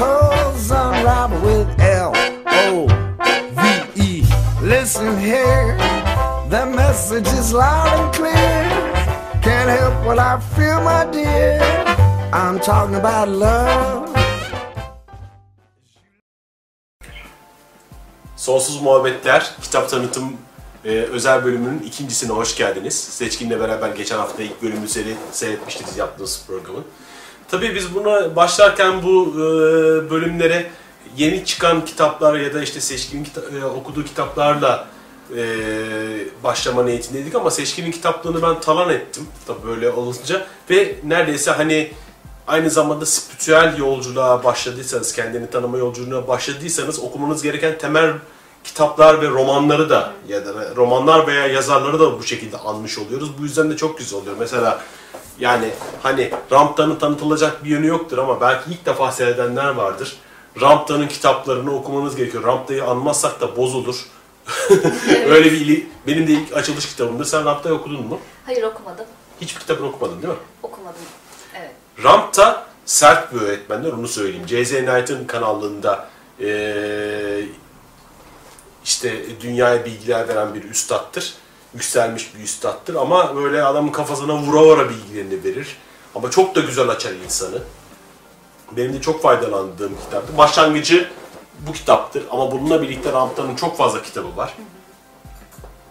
unravel with L O V E. Listen here, the message is loud and clear. Can't help what I feel, my dear. I'm talking about love. Sonsuz Muhabbetler kitap tanıtım e, özel bölümünün ikincisine hoş geldiniz. Seçkin'le beraber geçen hafta ilk bölümü seyret, seyretmiştiniz yaptığımız programın. Tabii biz buna başlarken bu e, bölümlere yeni çıkan kitaplar ya da işte Seçkin'in kita- e, okuduğu kitaplarla e, başlama niyetindeydik ama Seçkin'in kitaplığını ben talan ettim tabii böyle olunca ve neredeyse hani aynı zamanda spiritüel yolculuğa başladıysanız, kendini tanıma yolculuğuna başladıysanız okumanız gereken temel kitaplar ve romanları da ya da romanlar veya yazarları da bu şekilde anmış oluyoruz. Bu yüzden de çok güzel oluyor. Mesela yani hani Ramptan'ın tanıtılacak bir yönü yoktur ama belki ilk defa seyredenler vardır. Ramptan'ın kitaplarını okumanız gerekiyor. Rampta'yı anmazsak da bozulur. Öyle bir benim de ilk açılış kitabımdır. Sen Rampta'yı okudun mu? Hayır okumadım. Hiçbir kitabını okumadın değil mi? Okumadım. Evet. Ramp'ta sert bir öğretmenler onu söyleyeyim. J.Z. Knight'ın kanallığında eee, işte dünyaya bilgiler veren bir üstattır. Yükselmiş bir üstattır ama böyle adamın kafasına vura vura bilgilerini verir. Ama çok da güzel açar insanı. Benim de çok faydalandığım kitaptı. Başlangıcı bu kitaptır ama bununla birlikte Ramp'tanın çok fazla kitabı var.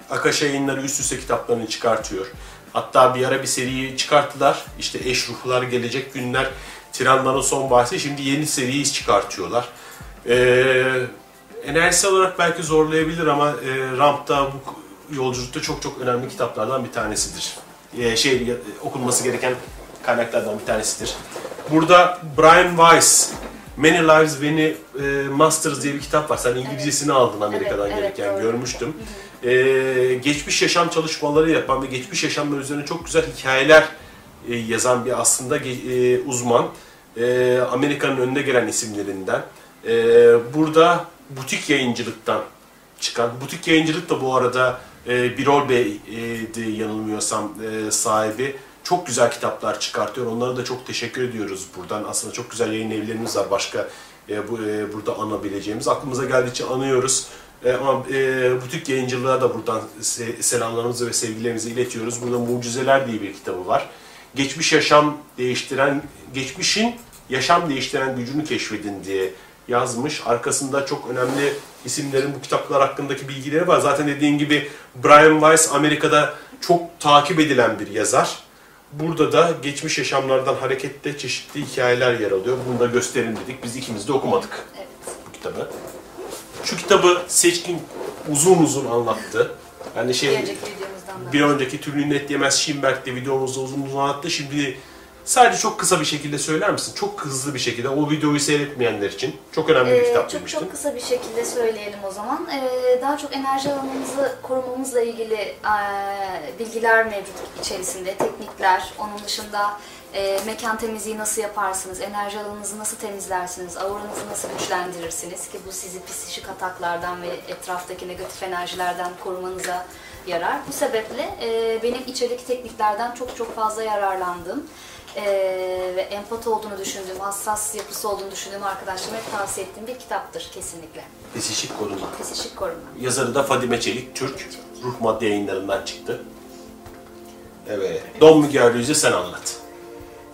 Akaş yayınları üst üste kitaplarını çıkartıyor. Hatta bir ara bir seriyi çıkarttılar. İşte Eş Ruhlar Gelecek Günler, Tiranların Son Bahsi. Şimdi yeni seriyi çıkartıyorlar. Ee, enerjisi olarak belki zorlayabilir ama e, Ramp'ta bu yolculukta çok çok önemli kitaplardan bir tanesidir. Ee, şey e, okunması gereken kaynaklardan bir tanesidir. Burada Brian Weiss, Many Lives Many e, Masters diye bir kitap var. Sen İngilizcesini aldın Amerika'dan Evet, evet, gelirken doğru. görmüştüm. Ee, geçmiş yaşam çalışmaları yapan ve geçmiş yaşamlar üzerine çok güzel hikayeler e, yazan bir aslında e, uzman. E, Amerika'nın önde gelen isimlerinden. E, burada butik yayıncılıktan çıkan, butik yayıncılık da bu arada e, Birol Bey'di yanılmıyorsam e, sahibi. Çok güzel kitaplar çıkartıyor. Onlara da çok teşekkür ediyoruz buradan. Aslında çok güzel yayın evlerimiz var başka e, bu, e, burada anabileceğimiz. Aklımıza geldikçe anıyoruz. E, ama e, butik yayıncılığa da buradan se- selamlarımızı ve sevgilerimizi iletiyoruz. Burada Mucizeler diye bir kitabı var. Geçmiş yaşam değiştiren, geçmişin yaşam değiştiren gücünü keşfedin diye yazmış. Arkasında çok önemli isimlerin bu kitaplar hakkındaki bilgileri var. Zaten dediğin gibi Brian Weiss Amerika'da çok takip edilen bir yazar. Burada da geçmiş yaşamlardan hareketle çeşitli hikayeler yer alıyor. Bunu da gösterin dedik. Biz ikimiz de okumadık Evet. bu kitabı. Şu kitabı Seçkin uzun uzun anlattı. Yani Bir şey önceki videomuzdan da. bir önceki türlü net yemez Schimberg'de videomuzda uzun uzun anlattı. Şimdi sadece çok kısa bir şekilde söyler misin? Çok hızlı bir şekilde o videoyu seyretmeyenler için çok önemli bir Ee, kitap çok demiştin. çok kısa bir şekilde söyleyelim o zaman. Ee, daha çok enerji alanımızı korumamızla ilgili e, bilgiler mevcut içerisinde, teknikler. Onun dışında e, mekan temizliği nasıl yaparsınız, enerji alanınızı nasıl temizlersiniz, auranızı nasıl güçlendirirsiniz ki bu sizi psikik ataklardan ve etraftaki negatif enerjilerden korumanıza yarar. Bu sebeple e, benim içerik tekniklerden çok çok fazla yararlandım. Ee, ve empat olduğunu düşündüğüm, hassas yapısı olduğunu düşündüğüm arkadaşlarıma hep tavsiye ettiğim bir kitaptır kesinlikle. Psişik koruma. Psikik koruma. Yazarı da Fadime Çelik, Türk. Ruh Madde yayınlarından çıktı. Evet. Don Ruiz'i sen anlat.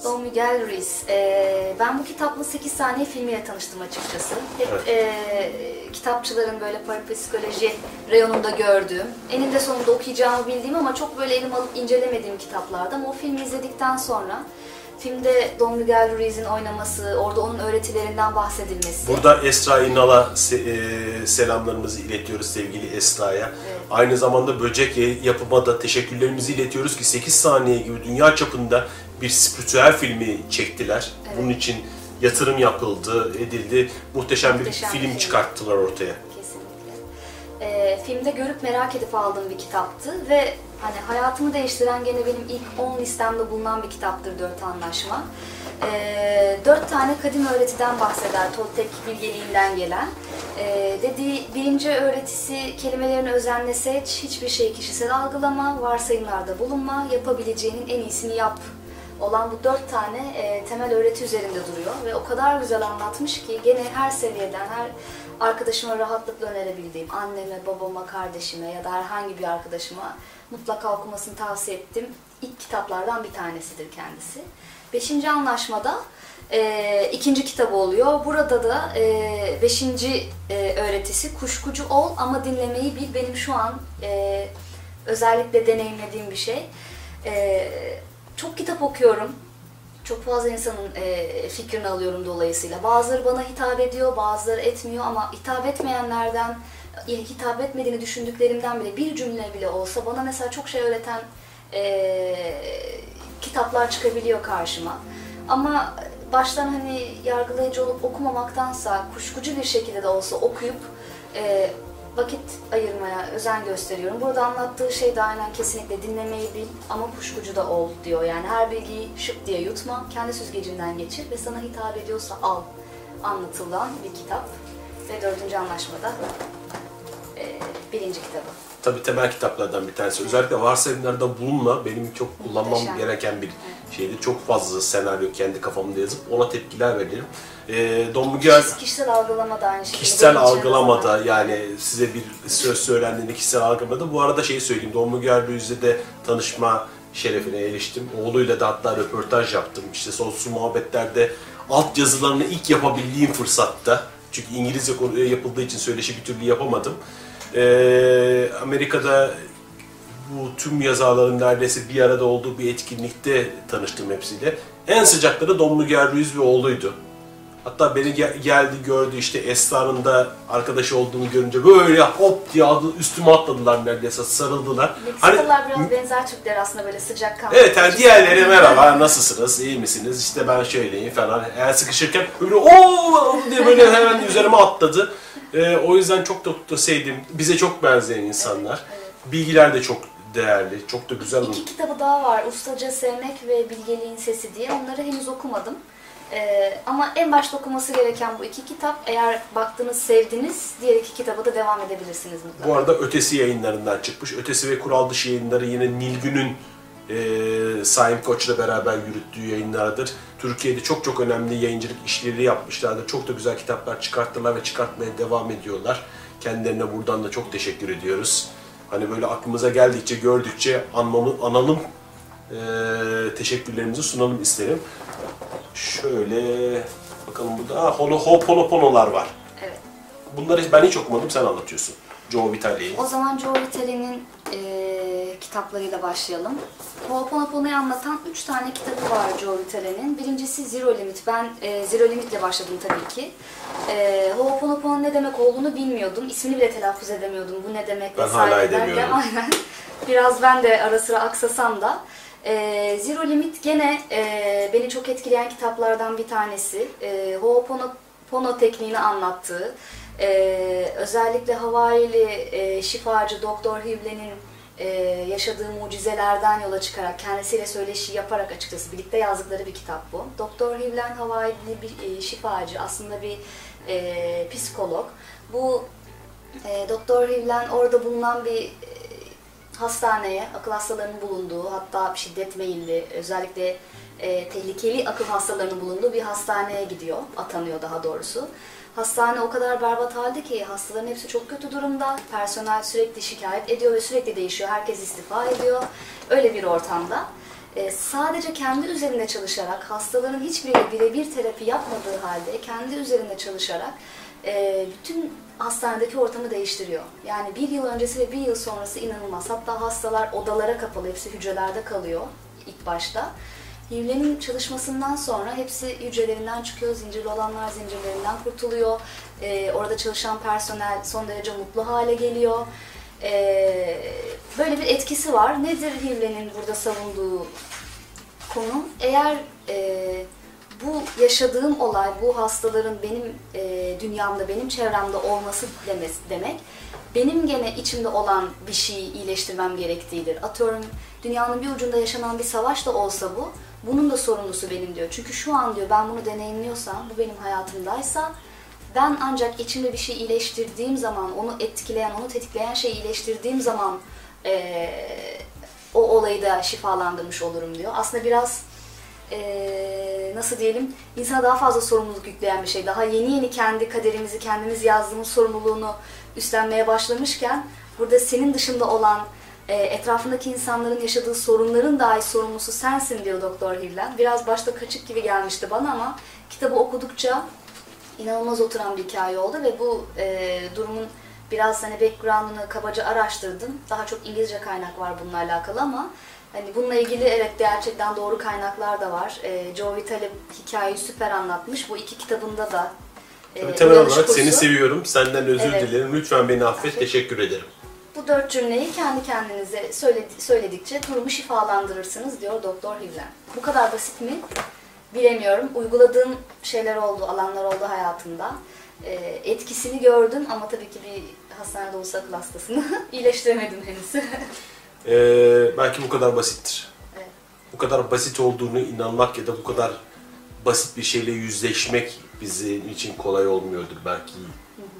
Don Miguel Ruiz. Ee, ben bu kitapla 8 saniye filmiyle tanıştım açıkçası. Hep Evet. e, kitapçıların böyle parapsikoloji reyonunda gördüğüm, eninde sonunda okuyacağımı bildiğim ama çok böyle elim alıp incelemediğim kitaplardı. Ama o filmi izledikten sonra filmde Don Miguel Ruiz'in oynaması, orada onun öğretilerinden bahsedilmesi. Burada Esra İnal'a e, selamlarımızı iletiyoruz sevgili Esra'ya. Evet. Aynı zamanda böcek yapıma da teşekkürlerimizi iletiyoruz ki 8 saniye gibi dünya çapında bir spiritüel filmi çektiler. Evet. Bunun için yatırım yapıldı, edildi. Muhteşem, Muhteşem bir film film. çıkarttılar ortaya. Kesinlikle. Ee, filmde görüp merak edip aldığım bir kitaptı ve hani hayatımı değiştiren gene benim ilk 10 listemde bulunan bir kitaptır Dört Anlaşma. Ee, dört tane kadim öğretiden bahseder Toltek bilgeliğinden gelen. Ee, dediği birinci öğretisi kelimelerini özenle seç, hiçbir şeyi kişisel algılama, varsayımlarda bulunma, yapabileceğinin en iyisini yap olan bu dört tane e, temel öğreti üzerinde duruyor ve o kadar güzel anlatmış ki gene her seviyeden her arkadaşıma rahatlıkla önerebildiğim anneme, babama, kardeşime ya da herhangi bir arkadaşıma mutlaka okumasını tavsiye ettim. İlk kitaplardan bir tanesidir kendisi. Beşinci anlaşmada e, ikinci kitabı oluyor. Burada da e, beşinci e, öğretisi kuşkucu ol ama dinlemeyi bil. Benim şu an e, özellikle deneyimlediğim bir şey. E, çok kitap okuyorum. Çok fazla insanın e, fikrini alıyorum dolayısıyla. Bazıları bana hitap ediyor, bazıları etmiyor ama hitap etmeyenlerden, e, hitap etmediğini düşündüklerimden bile bir cümle bile olsa bana mesela çok şey öğreten e, kitaplar çıkabiliyor karşıma. Ama baştan hani yargılayıcı olup okumamaktansa kuşkucu bir şekilde de olsa okuyup e, vakit ayırmaya özen gösteriyorum. Burada anlattığı şey de aynen kesinlikle dinlemeyi bil ama kuşkucu da ol diyor. Yani her bilgiyi şıp diye yutma, kendi süzgecinden geçir ve sana hitap ediyorsa al anlatılan bir kitap. Ve dördüncü anlaşmada e, birinci kitabı. Tabii temel kitaplardan bir tanesi. Özellikle varsayımlarda bulunma benim çok kullanmam Muhteşem. gereken bir şeydi. Çok fazla senaryo kendi kafamda yazıp ona tepkiler veririm. Ee, Don Miguel Kişis- Kişisel algılama da aynı şekilde. kişisel algılamada yani size bir söz söylendiğinde kişisel algılamada bu arada şeyi söyleyeyim. Don Miguel Ruiz'le de tanışma şerefine eriştim. Oğluyla da hatta röportaj yaptım. İşte sonsuz muhabbetlerde alt yazılarını ilk yapabildiğim fırsatta. Çünkü İngilizce konu- yapıldığı için söyleşi bir türlü yapamadım. Ee, Amerika'da bu tüm yazarların neredeyse bir arada olduğu bir etkinlikte tanıştım hepsiyle. En sıcakları Don Miguel Ruiz ve oğluydu. Hatta beni ge- geldi gördü işte Esra'nın da arkadaşı olduğunu görünce böyle hop diye adı- üstüme atladılar neredeyse sarıldılar. Meksikalılar biraz benzer Türkler aslında böyle sıcak kanlı. Hani- Evet yani diğerleri merhaba nasılsınız iyi misiniz işte ben şöyleyim falan eğer sıkışırken böyle ooo diye böyle hemen üzerime atladı. Ee, o yüzden çok da, da sevdim. Bize çok benzeyen insanlar. Bilgiler de çok değerli, çok da güzel. İki kitabı daha var. Ustaca Sevmek ve Bilgeliğin Sesi diye. Onları henüz okumadım. Ee, ama en başta okuması gereken bu iki kitap. Eğer baktınız, sevdiniz, diğer iki kitaba da devam edebilirsiniz mutlaka. Bu arada Ötesi yayınlarından çıkmış. Ötesi ve Kural Dışı yayınları yine Nilgün'ün e, Saim Koç'la beraber yürüttüğü yayınlardır. Türkiye'de çok çok önemli yayıncılık işleri yapmışlardır. Çok da güzel kitaplar çıkarttılar ve çıkartmaya devam ediyorlar. Kendilerine buradan da çok teşekkür ediyoruz. Hani böyle aklımıza geldikçe, gördükçe anmamı, analım, e, teşekkürlerimizi sunalım isterim. Şöyle bakalım burada ha, Hono- Ho'oponopono'lar var. Evet. Bunları ben hiç okumadım, sen anlatıyorsun. Joe Vitale'yi. O zaman Joe Vitale'nin e, kitaplarıyla başlayalım. Ho'oponopono'yu anlatan üç tane kitabı var Joe Vitale'nin. Birincisi Zero Limit. Ben e, Zero Limit'le başladım tabii ki. E, Ho'oponopono ne demek olduğunu bilmiyordum. İsmini bile telaffuz edemiyordum. Bu ne demek Ben vesaire hala derken, edemiyorum. Aynen. Biraz ben de ara sıra aksasam da. E, Zero Limit gene e, beni çok etkileyen kitaplardan bir tanesi. E, Ho'oponopono tekniğini anlattığı, ee, özellikle Hawaii'li e, şifacı Doktor Hivle'nin e, yaşadığı mucizelerden yola çıkarak kendisiyle söyleşi yaparak açıkçası birlikte yazdıkları bir kitap bu. Doktor Hivlen Hawaii'li bir e, şifacı, aslında bir e, psikolog. Bu e, Doktor Hivlen orada bulunan bir e, hastaneye, akıl hastalarının bulunduğu, hatta şiddet meyilli, özellikle e, tehlikeli akıl hastalarının bulunduğu bir hastaneye gidiyor, atanıyor daha doğrusu. Hastane o kadar berbat halde ki hastaların hepsi çok kötü durumda. Personel sürekli şikayet ediyor ve sürekli değişiyor. Herkes istifa ediyor. Öyle bir ortamda. e, sadece kendi üzerinde çalışarak, hastaların hiçbiriyle birebir terapi yapmadığı halde kendi üzerinde çalışarak e, bütün hastanedeki ortamı değiştiriyor. Yani bir yıl öncesi ve bir yıl sonrası inanılmaz. Hatta hastalar odalara kapalı, hepsi hücrelerde kalıyor ilk başta. Hivlenin çalışmasından sonra hepsi hücrelerinden çıkıyor, zincirli olanlar zincirlerinden kurtuluyor. Ee, orada çalışan personel son derece mutlu hale geliyor. Ee, böyle bir etkisi var. Nedir Hivlenin burada savunduğu konu? Eğer e, bu yaşadığım olay, bu hastaların benim e, dünyamda, benim çevremde olması demesi, demek benim gene içimde olan bir şeyi iyileştirmem gerektiğidir. Atıyorum dünyanın bir ucunda yaşanan bir savaş da olsa bu, bunun da sorumlusu benim diyor. Çünkü şu an diyor ben bunu deneyimliyorsam, bu benim hayatımdaysa ben ancak içimde bir şey iyileştirdiğim zaman, onu etkileyen, onu tetikleyen şeyi iyileştirdiğim zaman eee, o olayı da şifalandırmış olurum diyor. Aslında biraz eee, nasıl diyelim, insana daha fazla sorumluluk yükleyen bir şey. Daha yeni yeni kendi kaderimizi, kendimiz yazdığımız sorumluluğunu üstlenmeye başlamışken burada senin dışında olan e, etrafındaki insanların yaşadığı sorunların dahi sorumlusu sensin diyor Doktor Hillen. Biraz başta kaçık gibi gelmişti bana ama kitabı okudukça inanılmaz oturan bir hikaye oldu ve bu e, durumun biraz hani background'ını kabaca araştırdım. Daha çok İngilizce kaynak var bununla alakalı ama hani bununla ilgili evet gerçekten doğru kaynaklar da var. E, Joe Vitale hikayeyi süper anlatmış. Bu iki kitabında da e, Tabii temel olarak seni kursu. seviyorum, senden özür Evet. dilerim, lütfen beni affet, Affet. teşekkür ederim. Bu dört cümleyi kendi kendinize söyledi- söyledikçe durumu şifalandırırsınız diyor Doktor Hillen. Bu kadar basit mi? Bilemiyorum. Uyguladığım şeyler oldu, alanlar oldu hayatımda. Ee, etkisini gördüm ama tabii ki bir hastanede olsa akıl hastasını iyileştiremedim henüz. Ee, belki bu kadar basittir. Evet. Bu kadar basit olduğunu inanmak ya da bu kadar basit bir şeyle yüzleşmek bizim için kolay olmuyordur belki.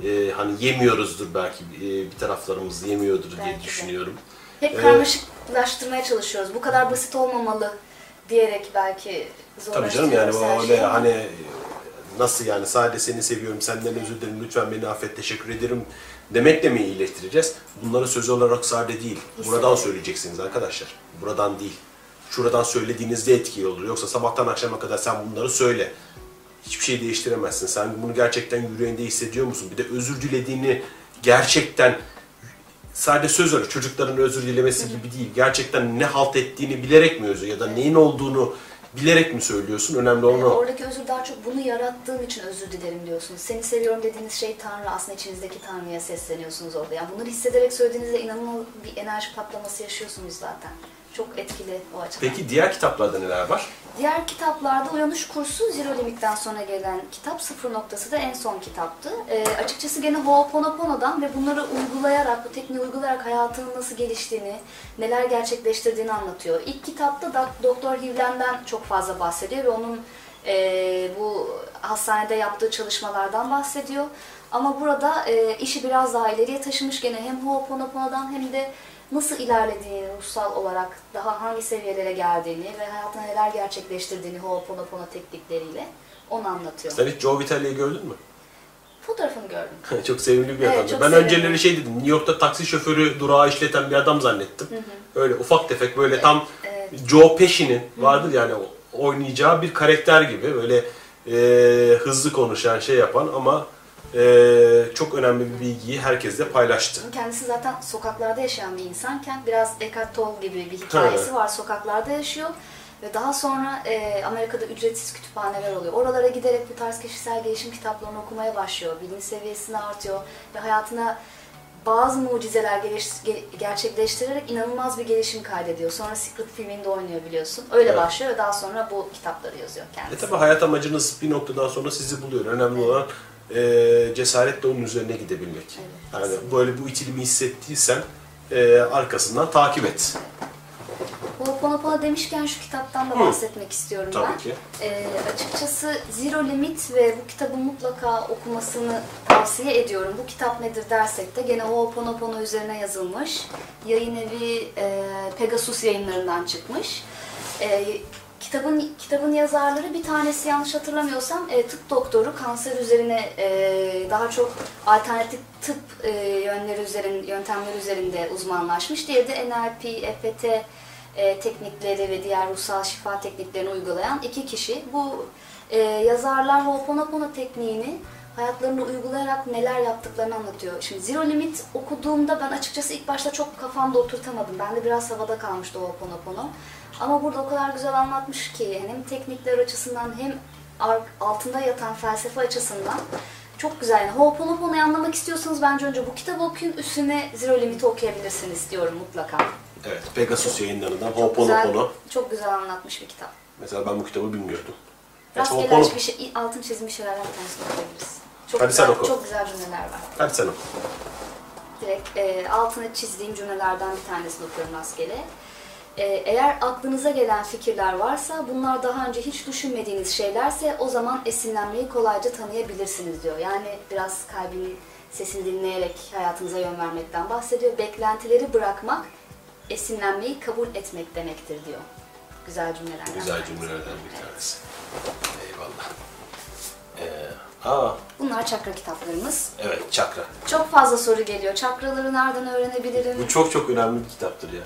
Ee, hani yemiyoruzdur belki e, bir taraflarımız yemiyordur diye Belki de. düşünüyorum. Hep Evet. karmaşıklaştırmaya çalışıyoruz. Bu kadar basit olmamalı diyerek belki Tabii canım yani zorlaştırıyoruz öyle hani nasıl yani sadece seni seviyorum, senden özür dilerim, lütfen beni affet, teşekkür ederim demekle mi iyileştireceğiz? Bunları söz olarak sadece değil. Buradan söyleyeceksiniz arkadaşlar. Buradan değil. Şuradan söylediğinizde etkili olur. Yoksa sabahtan akşama kadar sen bunları söyle. Hiçbir şey değiştiremezsin. Sen bunu gerçekten yüreğinde hissediyor musun? Bir de özür dilediğini gerçekten sadece söz olarak çocukların özür dilemesi gibi değil. Gerçekten ne halt ettiğini bilerek mi özür ya da neyin olduğunu bilerek mi söylüyorsun? Önemli olan Ee, o. Oradaki özür daha çok bunu yarattığım için özür dilerim diyorsunuz. Seni seviyorum dediğiniz şey Tanrı. Aslında içinizdeki Tanrı'ya sesleniyorsunuz orada. Yani bunları hissederek söylediğinizde inanılmaz bir enerji patlaması yaşıyorsunuz zaten. Çok etkili o açıdan. Peki diğer kitaplarda neler var? Diğer kitaplarda Uyanış Kursu Zero Limit'ten sonra gelen kitap sıfır noktası da en son kitaptı. Ee, açıkçası gene Ho'oponopono'dan ve bunları uygulayarak, bu tekniği uygulayarak hayatının nasıl geliştiğini, neler gerçekleştirdiğini anlatıyor. İlk kitapta da Doktor Hivlen'den çok fazla bahsediyor ve onun e, bu hastanede yaptığı çalışmalardan bahsediyor. Ama burada e, işi biraz daha ileriye taşımış gene hem Ho'oponopono'dan hem de nasıl ilerlediğini ruhsal olarak daha hangi seviyelere geldiğini ve hayatında neler gerçekleştirdiğini Ho'oponopono teknikleriyle onu anlatıyor. Sen hiç Joe Vitale'yi gördün mü? Fotoğrafını gördüm. çok sevimli bir Evet, adamdı. Ben sevimli. önceleri şey dedim, New York'ta taksi şoförü durağı işleten bir adam zannettim. Öyle ufak tefek böyle tam Evet. Joe Pesci'nin vardır yani oynayacağı bir karakter gibi böyle e, hızlı konuşan şey yapan ama e, çok önemli bir bilgiyi herkesle paylaştı. Kendisi zaten sokaklarda yaşayan bir insanken biraz Eckhart Tolle gibi bir hikayesi Evet. var. Sokaklarda yaşıyor ve daha sonra e, Amerika'da ücretsiz kütüphaneler oluyor. Oralara giderek bu tarz kişisel gelişim kitaplarını okumaya başlıyor. Bilinç seviyesini artıyor ve hayatına bazı mucizeler gerçekleştirerek inanılmaz bir gelişim kaydediyor. Sonra Secret filminde oynuyor biliyorsun. Öyle Evet. başlıyor ve daha sonra bu kitapları yazıyor E kendisi. tabi hayat amacınız bir noktadan sonra sizi buluyor. Önemli olan e, cesaretle onun üzerine gidebilmek. Evet, yani böyle bu itilimi hissettiysen e, arkasından takip et. Ho'oponopono demişken şu kitaptan da Hı. bahsetmek istiyorum Tabii ben. ki. Ee, açıkçası Zero Limit ve bu kitabı mutlaka okumasını tavsiye ediyorum. Bu kitap nedir dersek de gene Ho'oponopono üzerine yazılmış. Yayın evi e, Pegasus yayınlarından çıkmış. E, kitabın kitabın yazarları bir tanesi yanlış hatırlamıyorsam e, tıp doktoru kanser üzerine e, daha çok alternatif tıp e, yönleri üzerinde yöntemleri üzerinde uzmanlaşmış. Diğeri de NLP, EFT e, teknikleri ve diğer ruhsal şifa tekniklerini uygulayan iki kişi. Bu e, yazarlar Ho'oponopono tekniğini hayatlarında uygulayarak neler yaptıklarını anlatıyor. Şimdi Zero Limit okuduğumda ben açıkçası ilk başta çok kafamda oturtamadım. Ben de biraz havada kalmıştı Ho'oponopono. Ama burada o kadar güzel anlatmış ki hem teknikler açısından hem altında yatan felsefe açısından çok güzel. Yani Ho'oponopono'yu anlamak istiyorsanız bence önce bu kitabı okuyun, üstüne Zero Limit'i okuyabilirsiniz diyorum mutlaka. Evet, Pegasus yayınlarından güzel, Ho'oponopono. çok güzel anlatmış bir kitap. Mesela ben bu kitabı bilmiyordum. Gerçi o Rastgele konu- bir şey, altın çizmiş şeylerden bir tanesini okuyabiliriz. Çok Hadi sen güzel, oku. Çok güzel cümleler var. Hadi sen oku. Direkt e, altına çizdiğim cümlelerden bir tanesini okuyorum rastgele. E, eğer aklınıza gelen fikirler varsa, bunlar daha önce hiç düşünmediğiniz şeylerse o zaman esinlenmeyi kolayca tanıyabilirsiniz diyor. Yani biraz kalbinin sesini dinleyerek hayatınıza yön vermekten bahsediyor. Beklentileri bırakmak, esinlenmeyi kabul etmek demektir diyor. Güzel cümlelerden. Güzel cümlelerden bir tanesi. Eyvallah. Ee, aa, Bunlar çakra kitaplarımız. evet çakra. Çok fazla soru geliyor. Çakraları nereden öğrenebilirim? Bu çok çok önemli bir kitaptır ya.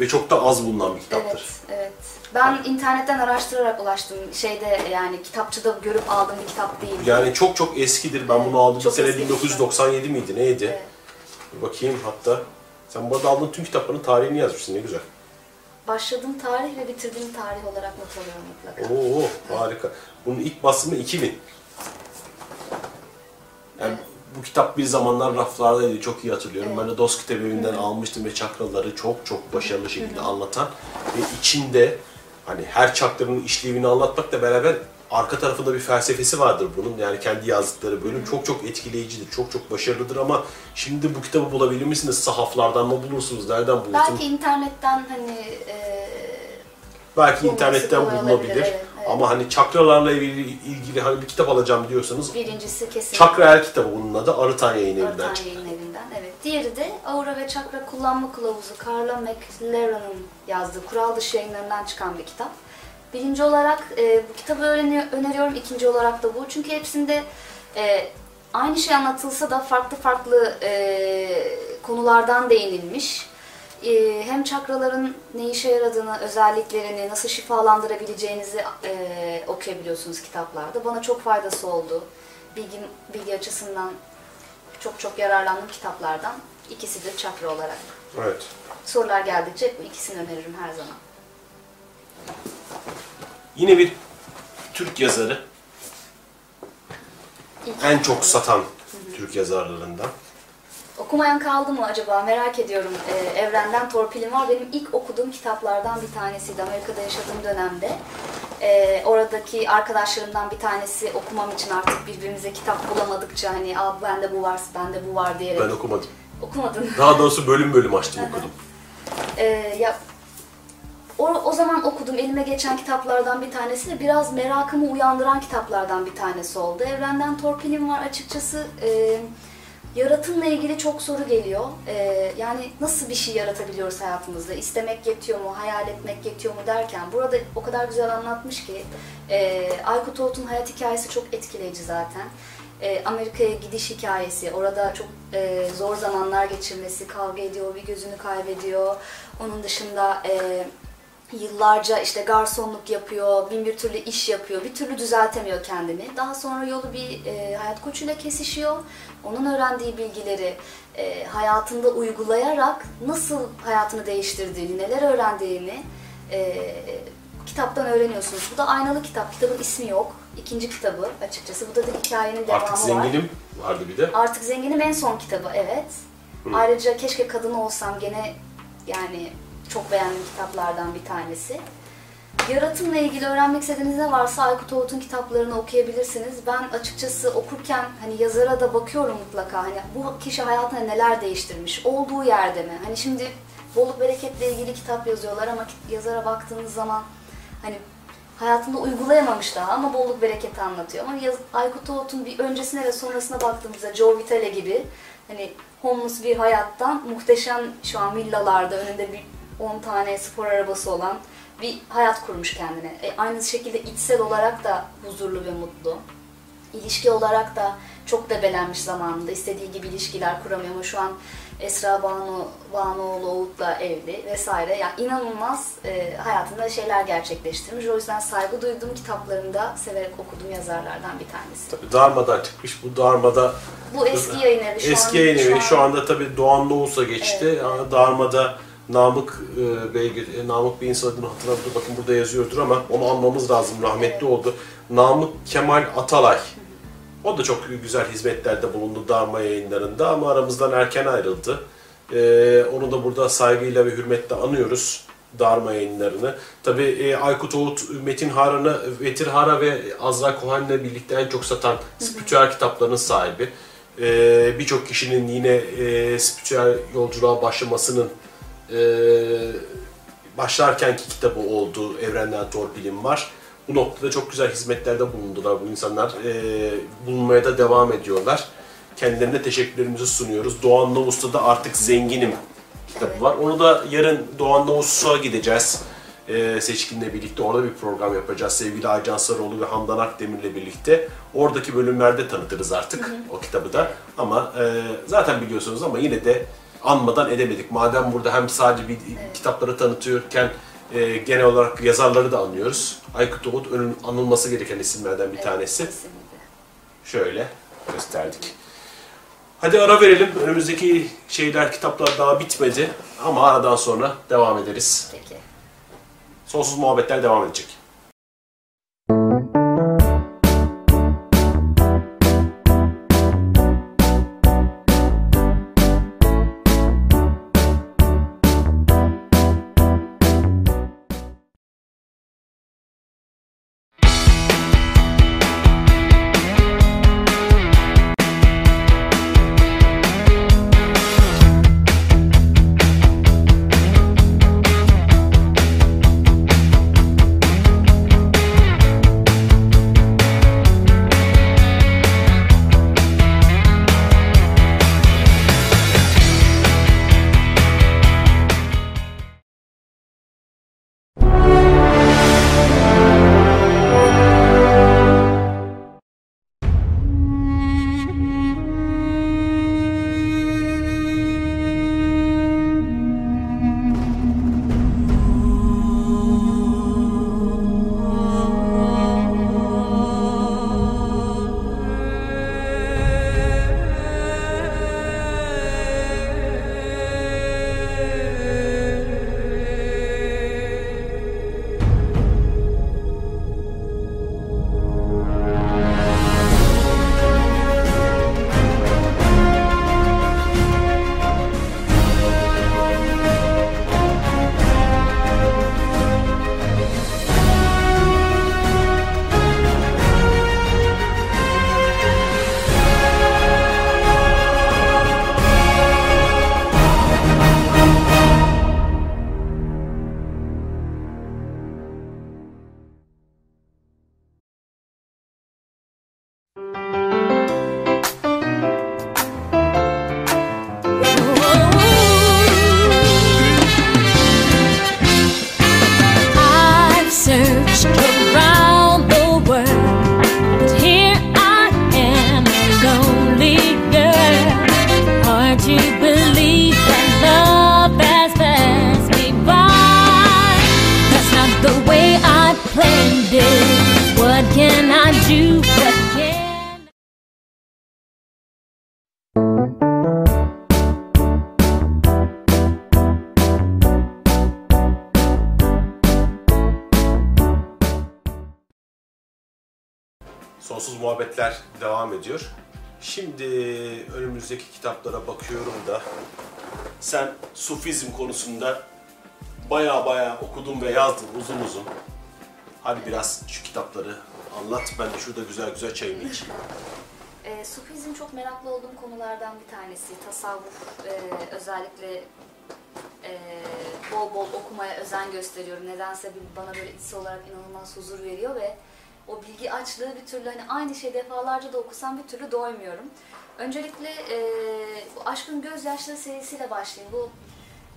Ve çok da az bulunan bir Evet, kitaptır. evet. Ben internetten araştırarak ulaştım. Şeyde yani kitapçıda görüp aldığım bir kitap değil. Yani çok çok eskidir. Ben bunu aldım. Çok sene eski bir 1997 miydi? Neydi? Evet. Bir bakayım hatta. Sen burada aldığın tüm kitapların tarihini yazmışsın. Ne güzel. Başladığım tarih ve bitirdiğim tarih olarak not alıyorum mutlaka. Oo harika. Bunun ilk basımı 2000. Yani bu kitap bir zamanlar raflardaydı. Çok iyi hatırlıyorum. Evet. Ben de Dost Kitap Evi'nden almıştım ve çakraları çok çok başarılı şekilde anlatan ve içinde hani her çakranın işlevini anlatmakla beraber arka tarafında bir felsefesi vardır bunun. Yani kendi yazdıkları bölüm çok çok etkileyicidir, çok çok başarılıdır ama şimdi bu kitabı bulabilir misiniz? Sahaflardan mı bulursunuz? Nereden bulursunuz? Belki internetten hani e, Belki internetten bulunabilir. evet, evet. Ama hani çakralarla ilgili, ilgili hani bir kitap alacağım diyorsanız birincisi kesin. Çakra El kitabı bunun adı Arıtan Yayın Evi'nden çıktı. Yayın Evi'nden. Evet. Diğeri de Aura ve Çakra Kullanma Kılavuzu Carla McLaren'ın yazdığı kural dışı yayınlarından çıkan bir kitap. Birinci olarak e, bu kitabı öğreni- öneriyorum. İkinci olarak da bu. Çünkü hepsinde e, aynı şey anlatılsa da farklı farklı e, konulardan değinilmiş. E, hem çakraların ne işe yaradığını, özelliklerini, nasıl şifalandırabileceğinizi e, okuyabiliyorsunuz kitaplarda. Bana çok faydası oldu. Bilgi, bilgi açısından çok çok yararlandığım kitaplardan ikisidir çakra olarak. Evet. Sorular geldikçe bu ikisini öneririm her zaman. Yine bir Türk yazarı. İlk En çok satan Türk yazarlarından. Okumayan kaldı mı acaba merak ediyorum. Ee, Evrenden Torpilim var. Benim ilk okuduğum kitaplardan bir tanesiydi Amerika'da yaşadığım dönemde. Ee, oradaki arkadaşlarımdan bir tanesi okumam için artık birbirimize kitap bulamadıkça hani Aa, bende bu var, bende bu var diyerek Ben okumadım. okumadın. Daha doğrusu bölüm bölüm açtım okudum. Ee, ya o, o zaman okuduğum elime geçen kitaplardan bir tanesi de biraz merakımı uyandıran kitaplardan bir tanesi oldu. Evrenden Torpilim var açıkçası. E, yaratımla ilgili çok soru geliyor. E, yani nasıl bir şey yaratabiliyoruz hayatımızda? İstemek yetiyor mu? Hayal etmek yetiyor mu derken burada o kadar güzel anlatmış ki e, Aykut Oğut'un hayat hikayesi çok etkileyici zaten. E, Amerika'ya gidiş hikayesi, orada çok e, zor zamanlar geçirmesi, kavga ediyor, bir gözünü kaybediyor. Onun dışında e, yıllarca işte garsonluk yapıyor, bin bir türlü iş yapıyor, bir türlü düzeltemiyor kendini. Daha sonra yolu bir e, hayat koçuyla kesişiyor. Onun öğrendiği bilgileri e, hayatında uygulayarak nasıl hayatını değiştirdiğini, neler öğrendiğini e, kitaptan öğreniyorsunuz. Bu da aynalı kitap. Kitabın ismi yok. İkinci kitabı açıkçası. Bu da, da hikayenin devamı Artık var. zenginim vardı bir de. Artık Zenginim en son kitabı evet. Ayrıca Keşke Kadın Olsam gene yani çok beğendiğim kitaplardan bir tanesi. Yaratımla ilgili öğrenmek istediğiniz ne varsa Aykut Oğut'un kitaplarını okuyabilirsiniz. Ben açıkçası okurken hani yazara da bakıyorum mutlaka. Hani bu kişi hayatında neler değiştirmiş? Olduğu yerde mi? Hani şimdi bolluk bereketle ilgili kitap yazıyorlar ama yazara baktığınız zaman hani hayatında uygulayamamış daha ama bolluk bereketi anlatıyor. Ama yaz, Aykut Oğut'un bir öncesine ve sonrasına baktığımızda Joe Vitale gibi hani homeless bir hayattan muhteşem şu an villalarda önünde bir 10 tane spor arabası olan bir hayat kurmuş kendine. E, aynı şekilde içsel olarak da huzurlu ve mutlu. İlişki olarak da çok debelenmiş zamanında. istediği gibi ilişkiler kuramıyor ama şu an Esra Banu, Banuoğlu Oğut'la evli vesaire. Yani inanılmaz e, hayatında şeyler gerçekleştirmiş. O yüzden saygı duyduğum kitaplarında severek okuduğum yazarlardan bir tanesi. Tabii Darma'dan çıkmış. Bu Darma'da Bu eski yayın evi. Şu eski an, yayın evi. an- Şu anda tabii Doğan Doğus'a geçti. Yani Darma'da Namık e, Bey, e, Namık Bey'in soyadını hatırlamıyorum. Bakın burada yazıyordur ama onu anmamız lazım. Rahmetli oldu. Namık Kemal Atalay. O da çok güzel hizmetlerde bulundu Darma yayınlarında ama aramızdan erken ayrıldı. Ee, onu da burada saygıyla ve hürmetle anıyoruz. Darma yayınlarını. Tabii e, Aykut Oğut, Metin Haran'ı, Vetir Hara ve Azra Kohan'la birlikte en çok satan spiritüel kitaplarının sahibi. E, Birçok kişinin yine e, spiritüel yolculuğa başlamasının e, başlarkenki kitabı oldu. Evrenden Torpilim var. Bu noktada çok güzel hizmetlerde bulundular bu insanlar. E, bulunmaya da devam ediyorlar. Kendilerine teşekkürlerimizi sunuyoruz. Doğan Navus'ta da artık zenginim kitabı var. Onu da yarın Doğan Navus'a gideceğiz. E, Seçkin'le birlikte orada bir program yapacağız. Sevgili Aycan Sarıoğlu ve Handan Akdemir'le birlikte. Oradaki bölümlerde tanıtırız artık o kitabı da. Ama e, zaten biliyorsunuz ama yine de anmadan edemedik. Madem burada hem sadece bir kitapları tanıtıyorken e, genel olarak yazarları da anlıyoruz. Aykut Oğut önün anılması gereken isimlerden bir tanesi. Şöyle gösterdik. Hadi ara verelim. Önümüzdeki şeyler, kitaplar daha bitmedi. Ama aradan sonra devam ederiz. Peki. Sonsuz muhabbetler devam edecek. Önümüzdeki kitaplara bakıyorum da sen Sufizm konusunda baya baya okudun ve yazdın uzun uzun. Hadi biraz şu kitapları anlat. Ben de şurada güzel güzel çayımı içeyim. E, Sufizm çok meraklı olduğum konulardan bir tanesi. Tasavvuf e, özellikle e, bol bol okumaya özen gösteriyorum. Nedense bana böyle içsel olarak inanılmaz huzur veriyor ve o bilgi açlığı bir türlü hani aynı şeyi defalarca da okusam bir türlü doymuyorum. Öncelikle e, bu Aşkın Gözyaşları serisiyle başlayayım. Bu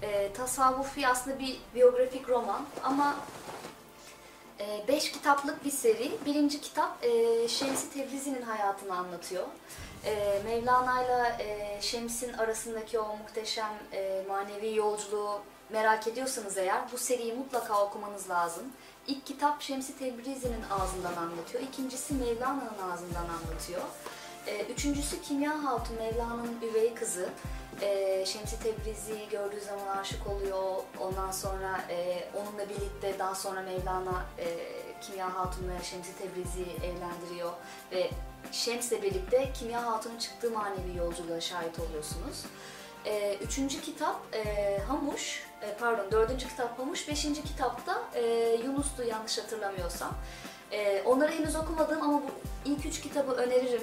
e, tasavvufi aslında bir biyografik roman ama e, beş kitaplık bir seri. Birinci kitap e, Şemsi Tebrizi'nin hayatını anlatıyor. E, Mevlana ile Şems'in arasındaki o muhteşem e, manevi yolculuğu merak ediyorsanız eğer bu seriyi mutlaka okumanız lazım. İlk kitap Şemsi Tebrizi'nin ağzından anlatıyor. İkincisi Mevlana'nın ağzından anlatıyor. E, üçüncüsü Kimya Hatun, Mevlana'nın üvey kızı. E, Şemsi Tebrizi'yi gördüğü zaman aşık oluyor. Ondan sonra e, onunla birlikte daha sonra Mevlana e, Kimya Hatun ve Şemsi Tebrizi'yi evlendiriyor. Ve Şems'le birlikte Kimya Hatun'un çıktığı manevi yolculuğa şahit oluyorsunuz. Üçüncü kitap Hamuş. Pardon dördüncü kitap Pamuş, beşinci kitapta e, Yunus'tu yanlış hatırlamıyorsam. Onları henüz okumadım ama bu ilk üç kitabı öneririm.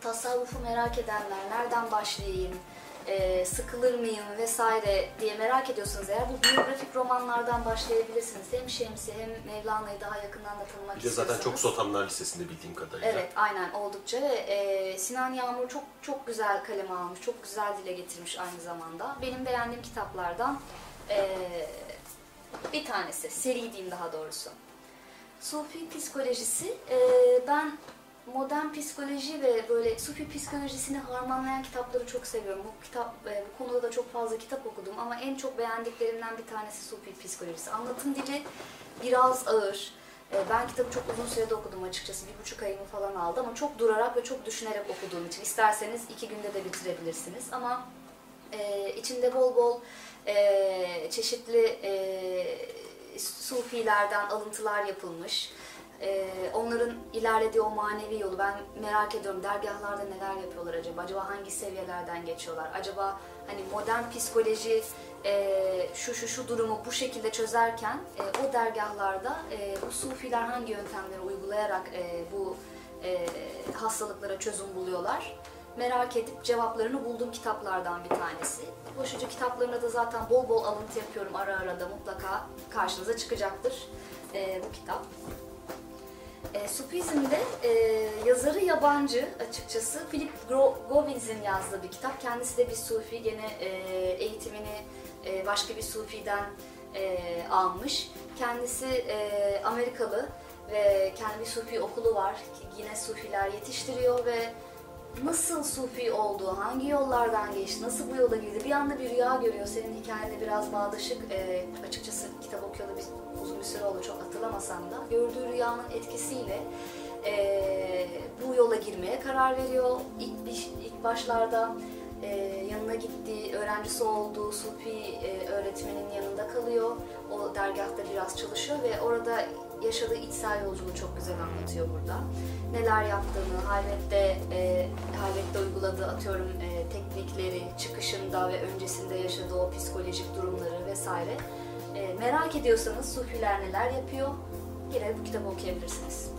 Tasavvufu merak edenler, nereden başlayayım, e, sıkılır mıyım vesaire diye merak ediyorsanız eğer bu biyografik romanlardan başlayabilirsiniz. Hem Şemsi hem Mevlana'yı daha yakından da tanımak Bir de zaten çok istiyorsanız. Sotanlar Lisesi'nde bildiğim kadarıyla. Evet, aynen oldukça ve e, Sinan Yağmur çok çok güzel kaleme almış, çok güzel dile getirmiş aynı zamanda. Benim beğendiğim kitaplardan e, bir tanesi, seri diyeyim daha doğrusu. Sufi psikolojisi, e, ben modern psikoloji ve böyle Sufi psikolojisini harmanlayan kitapları çok seviyorum. Bu kitap e, bu konuda da çok fazla kitap okudum ama en çok beğendiklerimden bir tanesi Sufi psikolojisi. Anlatım dili biraz ağır. E, Ben kitabı çok uzun sürede okudum açıkçası. Bir buçuk ayımı falan aldı ama çok durarak ve çok düşünerek okuduğum için. isterseniz iki günde de bitirebilirsiniz. Ama e, içinde bol bol e, çeşitli e, sufilerden alıntılar yapılmış. E, onların ilerlediği o manevi yolu ben merak ediyorum. Dergahlarda neler yapıyorlar acaba? Acaba hangi seviyelerden geçiyorlar? Acaba hani modern psikoloji e, şu şu şu durumu bu şekilde çözerken e, o dergahlarda e, bu sufiler hangi yöntemleri uygulayarak e, bu hastalıklara çözüm buluyorlar? Merak edip cevaplarını bulduğum kitaplardan bir tanesi. Koşucu kitaplarında da zaten bol bol alıntı yapıyorum ara ara da mutlaka karşınıza çıkacaktır bu kitap. E, Sufizm'de e, yazarı yabancı açıkçası Philip Govins'in yazdığı bir kitap. Kendisi de bir Sufi, gene e, eğitimini e, başka bir Sufi'den e, almış. Kendisi e, Amerikalı ve kendi bir Sufi okulu var. Yine Sufiler yetiştiriyor ve nasıl Sufi olduğu, hangi yollardan geçti, nasıl bu yola girdi, bir anda bir rüya görüyor. Senin hikayende biraz bağdaşık. E, açıkçası kitap okuyalı bir, uzun bir süre oldu çok hatırlamasam da. Gördüğü rüyanın etkisiyle e, bu yola girmeye karar veriyor. İlk, ilk başlarda e, yanına gittiği, öğrencisi olduğu Sufi e, öğretmenin yanında kalıyor. O dergahta biraz çalışıyor ve orada yaşadığı içsel yolculuğu çok güzel anlatıyor burada. Neler yaptığını, halvette, e, halvette uyguladığı atıyorum e, teknikleri, çıkışında ve öncesinde yaşadığı o psikolojik durumları vesaire. E, merak ediyorsanız Sufiler neler yapıyor, yine bu kitabı okuyabilirsiniz.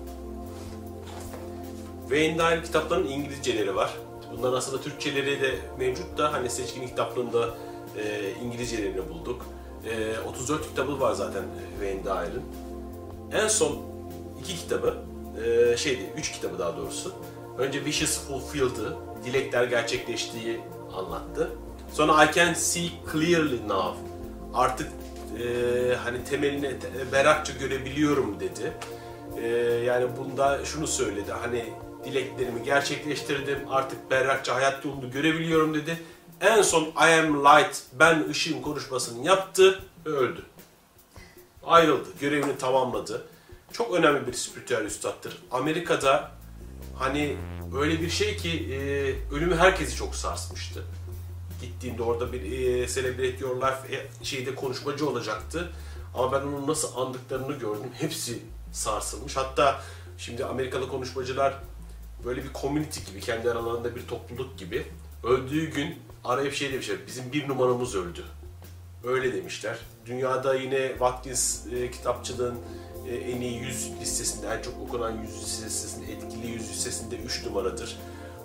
Wayne Dyer kitaplarının İngilizceleri var. Bunların aslında Türkçeleri de mevcut da hani seçkin kitaplığında e, İngilizcelerini bulduk. E, 34 kitabı var zaten Wayne Dyer'ın. En son iki kitabı, e, şeydi, üç kitabı daha doğrusu. Önce Wishes Fulfilled'ı, dilekler gerçekleştiği anlattı. Sonra I Can See Clearly Now, artık e, hani temelini te- berrakça görebiliyorum dedi. Ee, yani bunda şunu söyledi hani dileklerimi gerçekleştirdim artık berrakça hayat yolunu görebiliyorum dedi. En son I am light ben ışığın konuşmasını yaptı ve öldü. Ayrıldı görevini tamamladı. Çok önemli bir spiritüel üstattır. Amerika'da hani öyle bir şey ki e, ölümü herkesi çok sarsmıştı. Gittiğimde orada bir e, Celebrate Your Life e, şeyde konuşmacı olacaktı. Ama ben onun nasıl andıklarını gördüm. Hepsi sarsılmış. Hatta şimdi Amerikalı konuşmacılar böyle bir community gibi, kendi aralarında bir topluluk gibi. Öldüğü gün arayıp şey demişler, bizim bir numaramız öldü. Öyle demişler. Dünyada yine Watkins e, kitapçılığın e, en iyi 100 listesinde, en çok okunan 100 listesinde, etkili 100 listesinde 3 numaradır.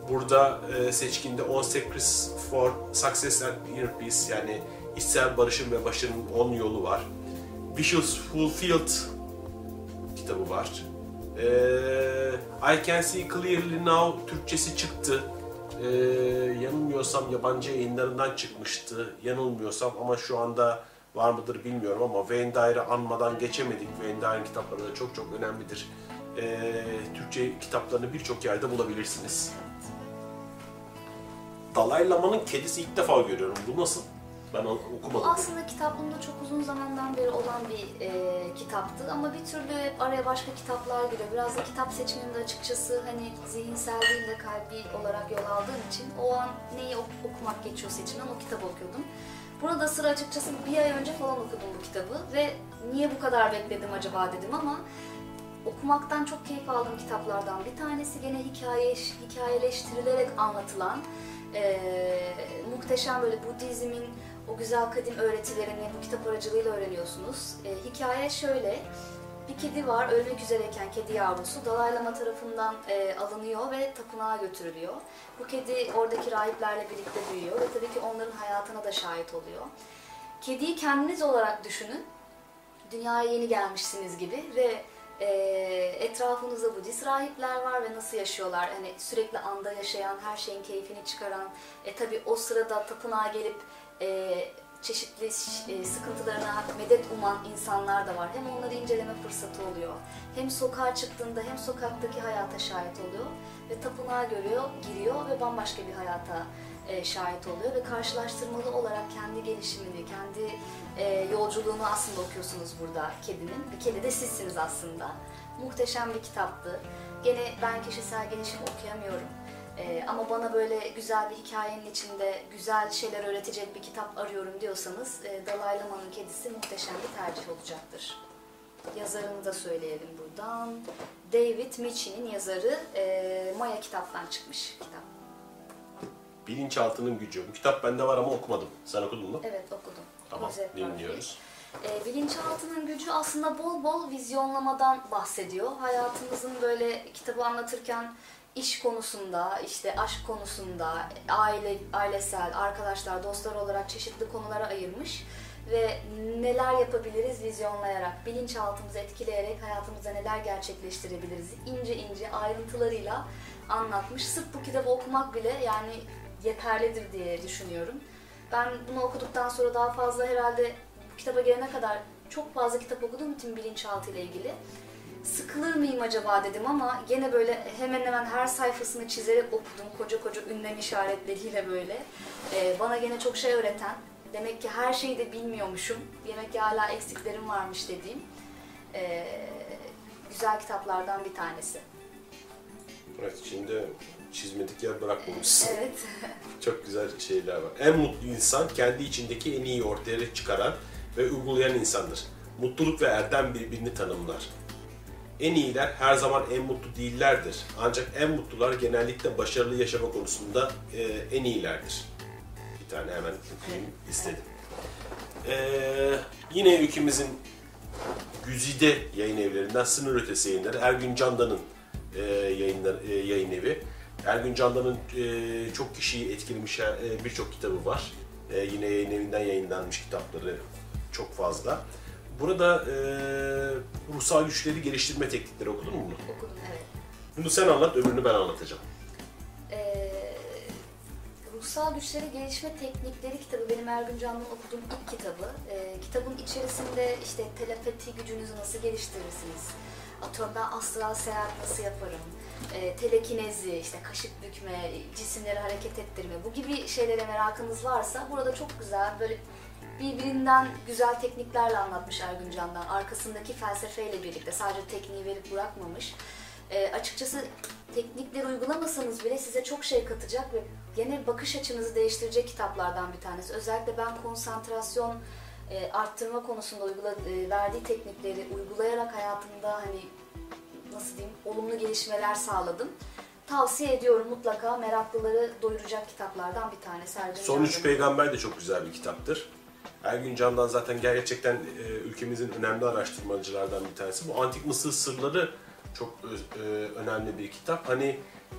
Burada e, seçkinde 10 Secrets for Success and Inner Peace yani içsel barışın ve başarının 10 yolu var. Visuals Fulfilled kitabı var. Ee, I Can See Clearly Now Türkçesi çıktı. Ee, yanılmıyorsam yabancı yayınlarından çıkmıştı. Yanılmıyorsam ama şu anda var mıdır bilmiyorum ama Wayne Dyer'ı anmadan geçemedik. Wayne Dyer'in kitapları da çok çok önemlidir. Ee, Türkçe kitaplarını birçok yerde bulabilirsiniz. Dalai Lama'nın kedisi ilk defa görüyorum. Bu nasıl? Ben okumadım. Aslında kitaplığımda çok uzun zamandan beri olan bir e, kitaptı ama bir türlü hep araya başka kitaplar giriyor. Biraz da kitap seçiminde açıkçası hani zihinsel değil de kalbi olarak yol aldığım için o an neyi ok- okumak geçiyorsa içinden o kitabı okuyordum. Burada sıra açıkçası bir ay önce falan okudum bu kitabı ve niye bu kadar bekledim acaba dedim ama okumaktan çok keyif aldığım kitaplardan bir tanesi gene hikaye hikayeleştirilerek anlatılan eee, muhteşem böyle Budizmin o güzel kadim öğretilerini bu kitap aracılığıyla öğreniyorsunuz. E, hikaye şöyle, bir kedi var ölmek üzereyken kedi yavrusu Dalai Lama tarafından e, alınıyor ve tapınağa götürülüyor. Bu kedi oradaki rahiplerle birlikte büyüyor ve tabii ki onların hayatına da şahit oluyor. Kediyi kendiniz olarak düşünün. Dünyaya yeni gelmişsiniz gibi ve e, etrafınızda Budist rahipler var ve nasıl yaşıyorlar? Hani sürekli anda yaşayan, her şeyin keyfini çıkaran, e, tabii o sırada tapınağa gelip e, çeşitli e, sıkıntılarına medet uman insanlar da var. Hem onları inceleme fırsatı oluyor. Hem sokağa çıktığında hem sokaktaki hayata şahit oluyor ve tapınağa görüyor, giriyor ve bambaşka bir hayata e, şahit oluyor ve karşılaştırmalı olarak kendi gelişimini, kendi e, yolculuğunu aslında okuyorsunuz burada kedinin. Bir kedi de sizsiniz aslında. Muhteşem bir kitaptı. Gene ben kişisel gelişim okuyamıyorum. Ee, ama bana böyle güzel bir hikayenin içinde güzel şeyler öğretecek bir kitap arıyorum diyorsanız e, Dalai Lama'nın Kedisi muhteşem bir tercih olacaktır. Yazarını da söyleyelim buradan. David Michi'nin yazarı e, Maya kitaptan çıkmış kitap. Bilinçaltının gücü. Bu kitap bende var ama okumadım. Sen okudun mu? Evet okudum. Tamam, dinliyoruz. E, bilinçaltının gücü aslında bol bol vizyonlamadan bahsediyor. Hayatımızın böyle kitabı anlatırken iş konusunda, işte aşk konusunda, aile, ailesel, arkadaşlar, dostlar olarak çeşitli konulara ayırmış ve neler yapabiliriz vizyonlayarak, bilinçaltımızı etkileyerek hayatımızda neler gerçekleştirebiliriz ince ince ayrıntılarıyla anlatmış. Sırf bu kitabı okumak bile yani yeterlidir diye düşünüyorum. Ben bunu okuduktan sonra daha fazla herhalde bu kitaba gelene kadar çok fazla kitap okudum tüm bilinçaltı ile ilgili. Sıkılır mıyım acaba dedim ama gene böyle hemen hemen her sayfasını çizerek okudum. Koca koca ünlem işaretleriyle böyle. Ee, bana gene çok şey öğreten, demek ki her şeyi de bilmiyormuşum, demek ki hala eksiklerim varmış dediğim ee, güzel kitaplardan bir tanesi. Evet, içinde çizmedik yer bırakmamışsın. Evet. Çok güzel şeyler var. En mutlu insan kendi içindeki en iyi ortaya çıkaran ve uygulayan insandır. Mutluluk ve erdem birbirini tanımlar. En iyiler her zaman en mutlu değillerdir. Ancak en mutlular genellikle başarılı yaşama konusunda e, en iyilerdir. Bir tane hemen okuyayım istedim. Ee, yine ülkemizin güzide yayın evlerinden Sınır Ötesi Yayınları Ergün Candan'ın e, yayınlar, e, yayın evi. Ergün Candan'ın e, çok kişiyi etkilemiş e, birçok kitabı var. E, yine yayın evinden yayınlanmış kitapları çok fazla. Burada e, ruhsal güçleri geliştirme teknikleri okudun mu bunu? Okudum evet. Bunu sen anlat, öbürünü ben anlatacağım. Ee, Ruhsal Güçleri Gelişme Teknikleri kitabı benim Ergün Can'ın okuduğum ilk kitabı. Ee, kitabın içerisinde işte telepati gücünüzü nasıl geliştirirsiniz? Atıyorum ben astral seyahat nasıl yaparım? Ee, telekinezi, işte kaşık bükme, cisimleri hareket ettirme bu gibi şeylere merakınız varsa burada çok güzel böyle birbirinden güzel tekniklerle anlatmış Ergün Can'dan. Arkasındaki felsefeyle birlikte sadece tekniği verip bırakmamış. E, açıkçası teknikleri uygulamasanız bile size çok şey katacak ve gene bakış açınızı değiştirecek kitaplardan bir tanesi. Özellikle ben konsantrasyon e, arttırma konusunda uygula, e, verdiği teknikleri uygulayarak hayatımda hani nasıl diyeyim olumlu gelişmeler sağladım. Tavsiye ediyorum mutlaka meraklıları doyuracak kitaplardan bir tanesi. Ergün Son Üç. Peygamber de çok güzel bir kitaptır. Ergün Can'dan zaten gerçekten e, ülkemizin önemli araştırmacılardan bir tanesi. Bu Antik Mısır Sırları çok e, önemli bir kitap. Hani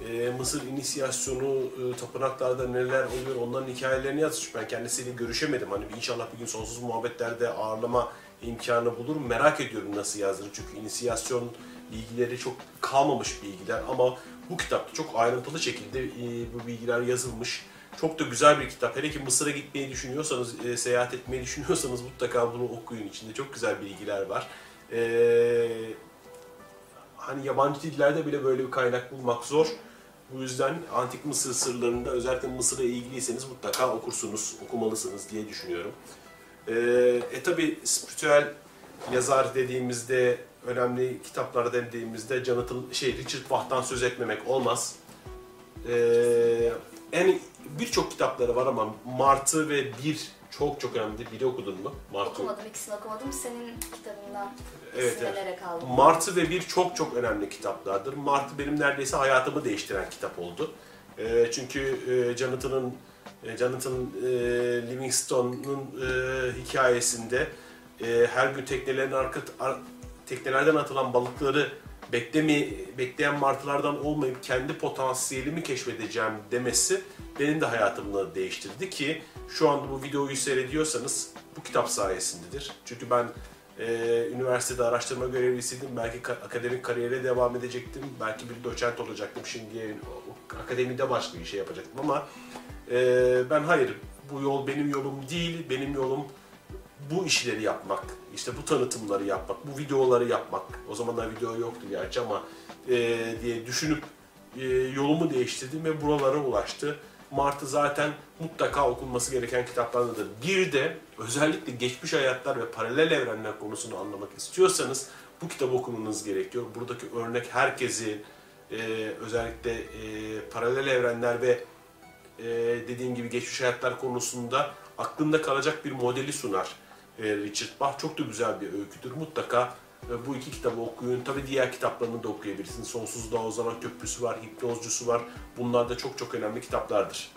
e, Mısır inisiyasyonu, e, tapınaklarda neler oluyor onların hikayelerini yazmış. Ben kendisiyle görüşemedim. Hani inşallah bir gün sonsuz muhabbetlerde ağırlama imkanı bulurum. Merak ediyorum nasıl yazdığını. Çünkü inisiyasyon bilgileri çok kalmamış bilgiler ama bu kitapta çok ayrıntılı şekilde e, bu bilgiler yazılmış. Çok da güzel bir kitap. Hele ki Mısır'a gitmeyi düşünüyorsanız, e, seyahat etmeyi düşünüyorsanız mutlaka bunu okuyun. İçinde çok güzel bilgiler var. E, hani yabancı dillerde bile böyle bir kaynak bulmak zor. Bu yüzden Antik Mısır sırlarında özellikle Mısır'a ilgiliyseniz mutlaka okursunuz, okumalısınız diye düşünüyorum. E, e tabi spiritüel yazar dediğimizde, önemli kitaplar dediğimizde Jonathan, şey, Richard Bach'tan söz etmemek olmaz. Ee, en birçok kitapları var ama Martı ve Bir çok çok önemli. Biri okudun mu? Martı. Okumadım, ikisini okumadım. Senin kitabından Evet, esinlenerek aldım. Martı ve Bir çok çok önemli kitaplardır. Martı benim neredeyse hayatımı değiştiren kitap oldu. Ee, çünkü e, Jonathan'ın E, Jonathan e, Livingstone'un e, hikayesinde e, her gün teknelerin arka, ar- teknelerden atılan balıkları bekleme, bekleyen martılardan olmayıp kendi potansiyelimi keşfedeceğim demesi benim de hayatımı değiştirdi ki şu anda bu videoyu seyrediyorsanız bu kitap sayesindedir. Çünkü ben e, üniversitede araştırma görevlisiydim. Belki ka- akademik kariyere devam edecektim. Belki bir doçent olacaktım. Şimdi akademide başka bir şey yapacaktım ama e, ben hayır bu yol benim yolum değil. Benim yolum bu işleri yapmak, işte bu tanıtımları yapmak, bu videoları yapmak. O zamanlar video yoktu gerçi ama e, diye düşünüp e, yolumu değiştirdim ve buralara ulaştı. Martı zaten mutlaka okunması gereken kitaplardandır. Bir de özellikle geçmiş hayatlar ve paralel evrenler konusunu anlamak istiyorsanız bu kitabı okumanız gerekiyor. Buradaki örnek herkesi e, özellikle e, paralel evrenler ve e, dediğim gibi geçmiş hayatlar konusunda aklında kalacak bir modeli sunar Richard Bach. Çok da güzel bir öyküdür. Mutlaka e, bu iki kitabı okuyun. Tabi diğer kitaplarını da okuyabilirsiniz. Sonsuzluğa Uzanan Köprüsü var, Hipnozcusu var. Bunlar da çok çok önemli kitaplardır.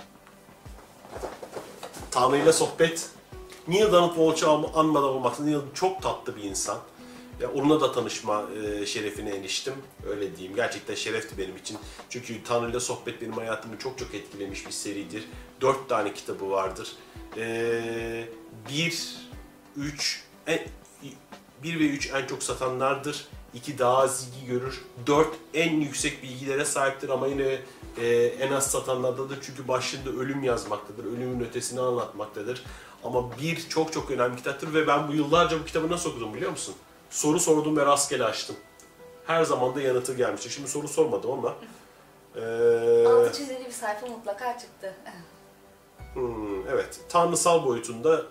Tanrı ile sohbet. Neil Donald Walsh'ı an- anmadan olmaz. Neil çok tatlı bir insan. Ya onunla da tanışma e, şerefine eriştim. Öyle diyeyim. Gerçekten şerefti benim için. Çünkü Tanrı ile sohbet benim hayatımı çok çok etkilemiş bir seridir. Dört tane kitabı vardır. E, bir, üç, en, bir ve üç en çok satanlardır. İki daha az ilgi görür. Dört en yüksek bilgilere sahiptir ama yine e, en az satanlardadır. Çünkü başında ölüm yazmaktadır. Ölümün ötesini anlatmaktadır. Ama bir çok çok önemli kitaptır ve ben bu yıllarca bu kitabı nasıl okudum biliyor musun? Soru sordum ve rastgele açtım. Her zaman da yanıtı gelmişti. Şimdi soru sormadım ama. e, Altı çizili bir sayfa mutlaka çıktı. Hmm, evet. Tanrısal boyutunda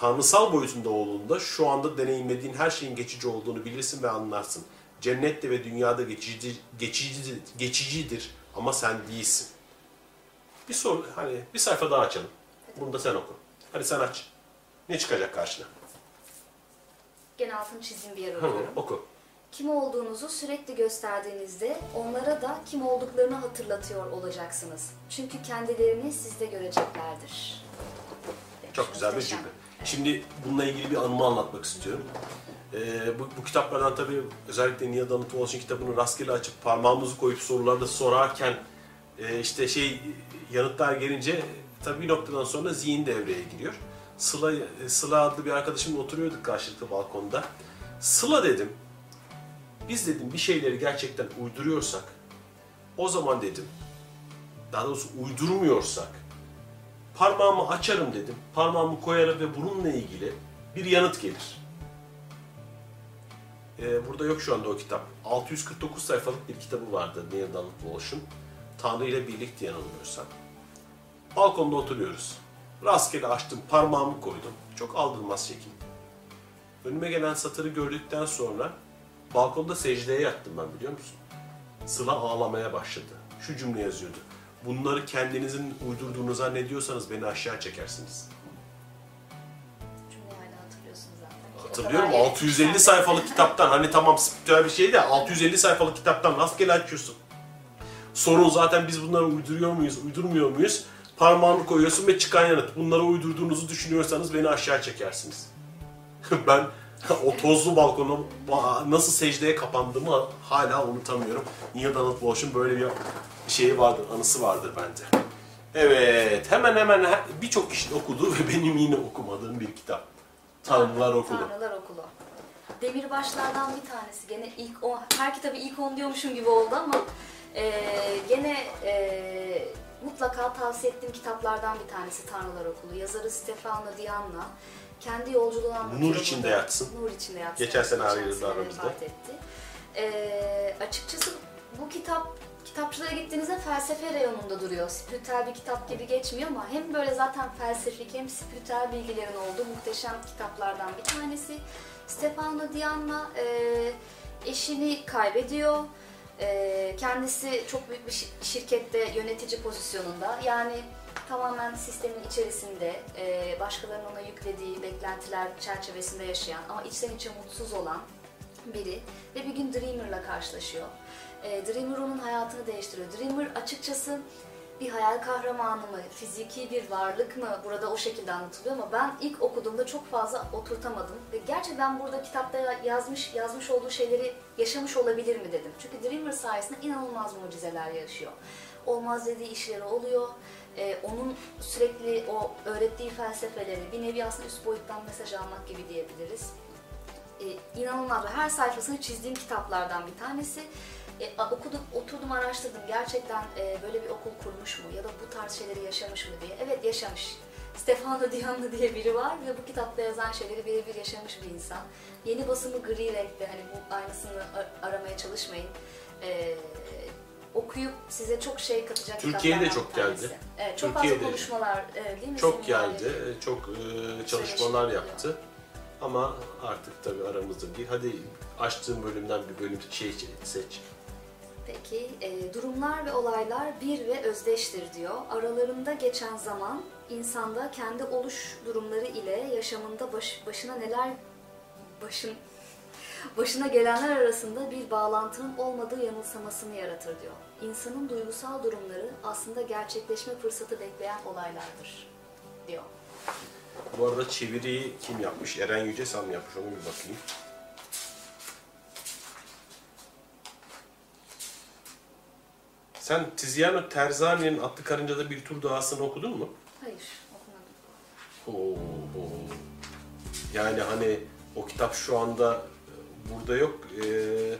tanrısal boyutunda olduğunda şu anda deneyimlediğin her şeyin geçici olduğunu bilirsin ve anlarsın. Cennette ve dünyada geçici, geçici, geçicidir ama sen değilsin. Bir soru, hani bir sayfa daha açalım. Bunu da sen oku. Hadi sen aç. Ne çıkacak karşına? Gene altını çizdiğim bir yer Hı, arıyorum. oku. Kim olduğunuzu sürekli gösterdiğinizde onlara da kim olduklarını hatırlatıyor olacaksınız. Çünkü kendilerini sizde göreceklerdir. Çok güzel bir Muhteşem. cümle. Şimdi bununla ilgili bir anımı anlatmak istiyorum. Ee, bu, bu kitaplardan tabii özellikle Donald Walsh'ın kitabını rastgele açıp parmağımızı koyup sorularda sorarken e, işte şey yanıtlar gelince tabii bir noktadan sonra zihin devreye giriyor. Sıla, Sıla adlı bir arkadaşımla oturuyorduk karşılıklı balkonda. Sıla dedim, biz dedim bir şeyleri gerçekten uyduruyorsak o zaman dedim, daha doğrusu uydurmuyorsak parmağımı açarım dedim. Parmağımı koyarım ve bununla ilgili bir yanıt gelir. Ee, burada yok şu anda o kitap. 649 sayfalık bir kitabı vardı Neil Donald Walsh'un. Tanrı ile birlikte yanılmıyorsam. Balkonda oturuyoruz. Rastgele açtım, parmağımı koydum. Çok aldırmaz şekilde. Önüme gelen satırı gördükten sonra balkonda secdeye yattım ben biliyor musun? Sıla ağlamaya başladı. Şu cümle yazıyordu. Bunları kendinizin uydurduğunu zannediyorsanız beni aşağı çekersiniz. Hatırlıyorum kadar 650 yetmiş sayfalık kitaptan hani tamam spiritüel bir şey de 650 sayfalık kitaptan rastgele açıyorsun. Sorun zaten biz bunları uyduruyor muyuz, uydurmuyor muyuz? Parmağını koyuyorsun ve çıkan yanıt. Bunları uydurduğunuzu düşünüyorsanız beni aşağı çekersiniz. ben o tozlu balkona ba- nasıl secdeye kapandığımı hala unutamıyorum. Neil Donald Walsh'un böyle bir şeyi vardır, anısı vardır bende. Evet, hemen hemen birçok kişinin okuduğu ve benim yine okumadığım bir kitap. Tanrılar Okulu. Tanrılar Okulu. Demirbaşlardan bir tanesi. Gene ilk on, her kitabı ilk on diyormuşum gibi oldu ama e, gene e, mutlaka tavsiye ettiğim kitaplardan bir tanesi Tanrılar Okulu. Yazarı Stefano Dianna. Kendi yolculuğunu anlatıyor. Nur içinde yatsın. Nur içinde yatsın. Geçen sene ayrıldı aramızda. etti. E, açıkçası bu kitap kitapçılara gittiğinizde felsefe reyonunda duruyor. Spiritüel bir kitap gibi geçmiyor ama hem böyle zaten felsefik hem spiritüel bilgilerin olduğu muhteşem kitaplardan bir tanesi. Stefano Dianna e, eşini kaybediyor. E, kendisi çok büyük bir şi- şirkette yönetici pozisyonunda. Yani tamamen sistemin içerisinde e, başkalarının ona yüklediği beklentiler çerçevesinde yaşayan ama içten içe mutsuz olan biri ve bir gün Dreamer'la karşılaşıyor. E, Dreamer onun hayatını değiştiriyor. Dreamer açıkçası bir hayal kahramanı mı, fiziki bir varlık mı burada o şekilde anlatılıyor ama ben ilk okuduğumda çok fazla oturtamadım ve gerçekten burada kitapta yazmış yazmış olduğu şeyleri yaşamış olabilir mi dedim. Çünkü Dreamer sayesinde inanılmaz mucizeler yaşıyor. Olmaz dediği işleri oluyor. Ee, onun sürekli o öğrettiği felsefeleri bir nevi aslında üst boyuttan mesaj almak gibi diyebiliriz e, inanılmaz. Her sayfasını çizdiğim kitaplardan bir tanesi. E, okudum, oturdum araştırdım. Gerçekten e, böyle bir okul kurmuş mu ya da bu tarz şeyleri yaşamış mı diye. Evet yaşamış. Stefano Dianlı diye biri var ve bu kitapta yazan şeyleri birebir yaşamış bir insan. Yeni basımı gri renkte. Hani bu aynısını a- aramaya çalışmayın. E, okuyup size çok şey katacak Türkiye'ye de çok geldi. Evet, çok Türkiye'de- fazla konuşmalar e, değil mi? Çok geldi, e, çok e, çalışmalar yaptı. Ama artık tabii aramızda değil. Hadi açtığım bölümden bir bölüm şey seç. Peki, e, durumlar ve olaylar bir ve özdeştir diyor. Aralarında geçen zaman insanda kendi oluş durumları ile yaşamında baş- başına neler başın başına gelenler arasında bir bağlantının olmadığı yanılsamasını yaratır diyor. İnsanın duygusal durumları aslında gerçekleşme fırsatı bekleyen olaylardır diyor. Bu arada çeviriyi kim yapmış? Eren Yücesal mı yapmış? Onu bir bakayım. Sen Tiziano Terzani'nin Atlı Karınca'da bir tur doğasını okudun mu? Hayır, okumadım. Oo, oo. Yani hani o kitap şu anda e, burada yok. Ee,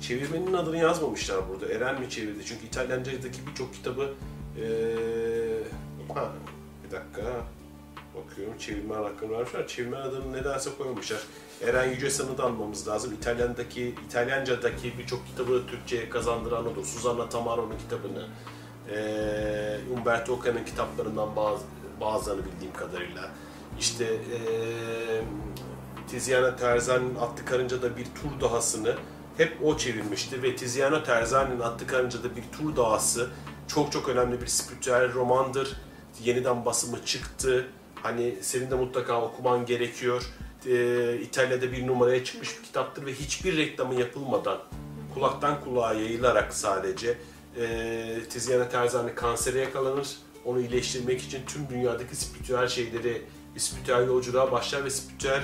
çevirmenin adını yazmamışlar burada. Eren mi çevirdi? Çünkü İtalyanca'daki birçok kitabı ee, ha, bir dakika bakıyorum çevirmen hakkını vermişler. Çevirmen adını nedense koymamışlar. Eren Yücesan'ı da almamız lazım. İtalyan'daki, İtalyanca'daki birçok kitabı Türkçe'ye kazandıran odur. Susanna Tamaro'nun kitabını, ee, Umberto Eco'nun kitaplarından bazı, bazılarını bildiğim kadarıyla. İşte ee, Tiziano Terzani'nin Atlı Karınca'da bir tur dahasını hep o çevirmişti ve Tiziano Terzani'nin Atlı Karınca'da bir tur dahası çok çok önemli bir spiritüel romandır. Yeniden basımı çıktı. Hani senin de mutlaka okuman gerekiyor. Ee, İtalya'da bir numaraya çıkmış bir kitaptır ve hiçbir reklamı yapılmadan kulaktan kulağa yayılarak sadece e, Tiziano Terzani kansere yakalanır. Onu iyileştirmek için tüm dünyadaki spiritüel şeyleri, spiritüel yolculuğa başlar ve spiritüel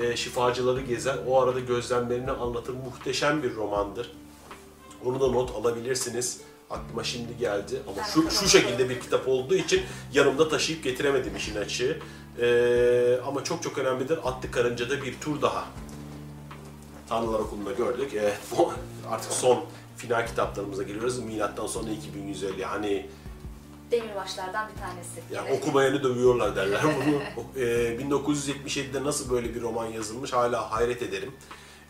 e, şifacıları gezer. O arada gözlemlerini anlatır. Muhteşem bir romandır. Onu da not alabilirsiniz. Aklıma şimdi geldi ama Ben şu, şu şekilde bir kitap olduğu için yanımda taşıyıp getiremedim işin açığı. Ee, ama çok çok önemlidir. Atlı Karınca'da bir tur daha. Tanrılar Okulu'nda gördük. Evet, bu artık son final kitaplarımıza geliyoruz. Milattan sonra 2150. Hani Demirbaşlardan bir tanesi. yani Evet. okumayanı dövüyorlar derler. Bunu e, 1977'de nasıl böyle bir roman yazılmış hala hayret ederim.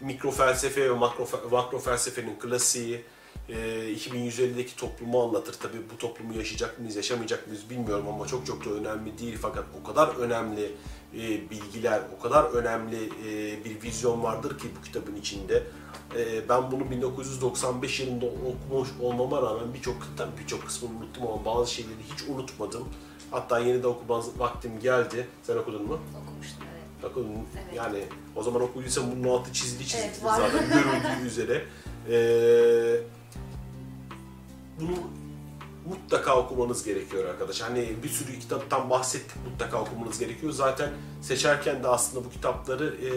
Mikro felsefe ve makro, makro felsefenin klasiği e, 2150'deki toplumu anlatır. Tabii bu toplumu yaşayacak mıyız, yaşamayacak mıyız bilmiyorum ama çok çok da önemli değil. Fakat o kadar önemli e, bilgiler, o kadar önemli e, bir vizyon vardır ki bu kitabın içinde. E, ben bunu 1995 yılında okumuş olmama rağmen birçok birçok kısmını unuttum ama bazı şeyleri hiç unutmadım. Hatta yeniden okuma vaktim geldi. Sen okudun mu? Okumuştum evet. Bakın Evet. yani o zaman okuduysan bunun altı çizili çizili Evet, zaten görüldüğü üzere. Ee, bunu mutlaka okumanız gerekiyor arkadaş. Hani bir sürü kitaptan bahsettik mutlaka okumanız gerekiyor. Zaten seçerken de aslında bu kitapları e,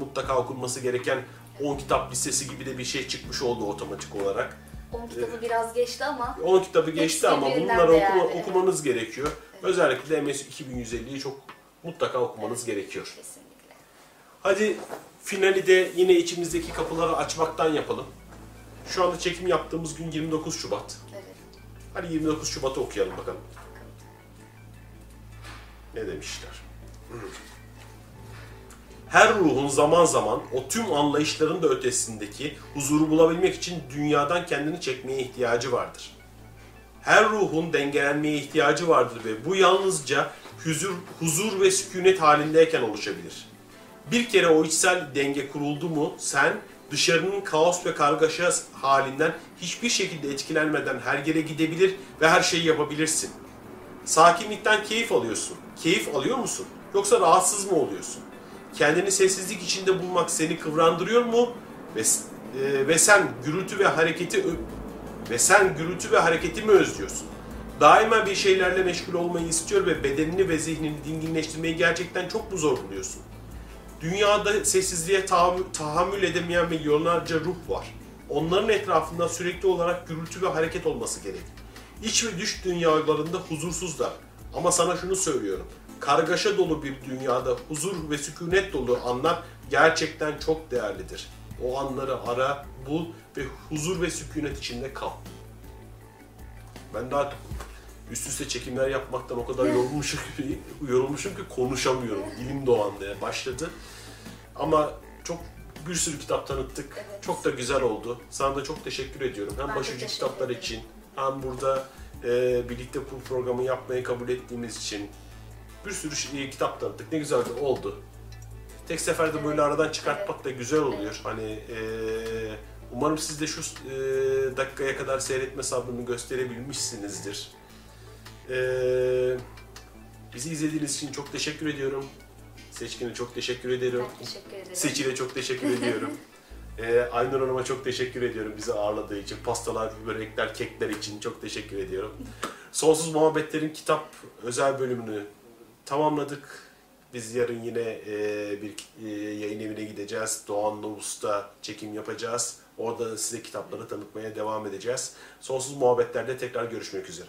mutlaka okunması gereken 10 kitap listesi gibi de bir şey çıkmış oldu otomatik olarak. 10 kitabı biraz geçti ama 10 kitabı geçti ama bunları okuma- değerli. okumanız gerekiyor. Özellikle MS 2150'yi çok mutlaka okumanız gerekiyor. kesinlikle. Hadi finali de yine içimizdeki kapıları açmaktan yapalım. Şu anda çekim yaptığımız gün 29 Şubat. Evet. Hadi 29 Şubat'ı okuyalım bakalım. Ne demişler? Her ruhun zaman zaman o tüm anlayışların da ötesindeki huzuru bulabilmek için dünyadan kendini çekmeye ihtiyacı vardır. Her ruhun dengelenmeye ihtiyacı vardır ve bu yalnızca huzur, huzur ve sükunet halindeyken oluşabilir. Bir kere o içsel denge kuruldu mu sen dışarının kaos ve kargaşa halinden hiçbir şekilde etkilenmeden her yere gidebilir ve her şeyi yapabilirsin. Sakinlikten keyif alıyorsun. Keyif alıyor musun? Yoksa rahatsız mı oluyorsun? Kendini sessizlik içinde bulmak seni kıvrandırıyor mu? Ve, e, ve sen gürültü ve hareketi ve sen gürültü ve hareketi mi özlüyorsun? daima bir şeylerle meşgul olmayı istiyor ve bedenini ve zihnini dinginleştirmeyi gerçekten çok mu zor buluyorsun? Dünyada sessizliğe tahammül, edemeyen milyonlarca ruh var. Onların etrafında sürekli olarak gürültü ve hareket olması gerek. İç ve dış dünyalarında huzursuzlar. Ama sana şunu söylüyorum. Kargaşa dolu bir dünyada huzur ve sükunet dolu anlar gerçekten çok değerlidir. O anları ara, bul ve huzur ve sükunet içinde kal. Ben daha üst üste çekimler yapmaktan o kadar yorulmuşum ki, yorulmuşum ki konuşamıyorum. Dilim dolanmaya başladı. Ama çok bir sürü kitap tanıttık. Evet. Çok da güzel oldu. Sana da çok teşekkür ediyorum. Hem Ben başucu kitaplar ederim. için hem burada e, birlikte bu programı yapmayı kabul ettiğimiz için bir sürü şey- kitap tanıttık. Ne güzel de oldu. Tek seferde böyle aradan çıkartmak da güzel oluyor. Hani e, umarım siz de şu e, dakikaya kadar seyretme sabrını gösterebilmişsinizdir. E, bizi izlediğiniz için çok teşekkür ediyorum. Seçkin'e çok teşekkür ederim. Ben teşekkür ederim. Seçil'e çok teşekkür ediyorum. Ee, Aynur Hanım'a çok teşekkür ediyorum bizi ağırladığı için. Pastalar, börekler, kekler için çok teşekkür ediyorum. Sonsuz Muhabbetler'in kitap özel bölümünü tamamladık. Biz yarın yine e, bir e, yayın evine gideceğiz. Doğan Novus'ta çekim yapacağız. Orada size kitapları tanıtmaya devam edeceğiz. Sonsuz Muhabbetler'de tekrar görüşmek üzere.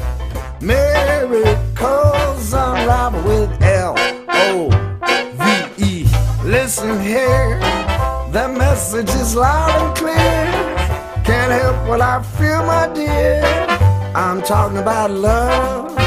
Miracles unravel with L O V E. Listen here, the message is loud and clear. Can't help what I feel, my dear. I'm talking about love.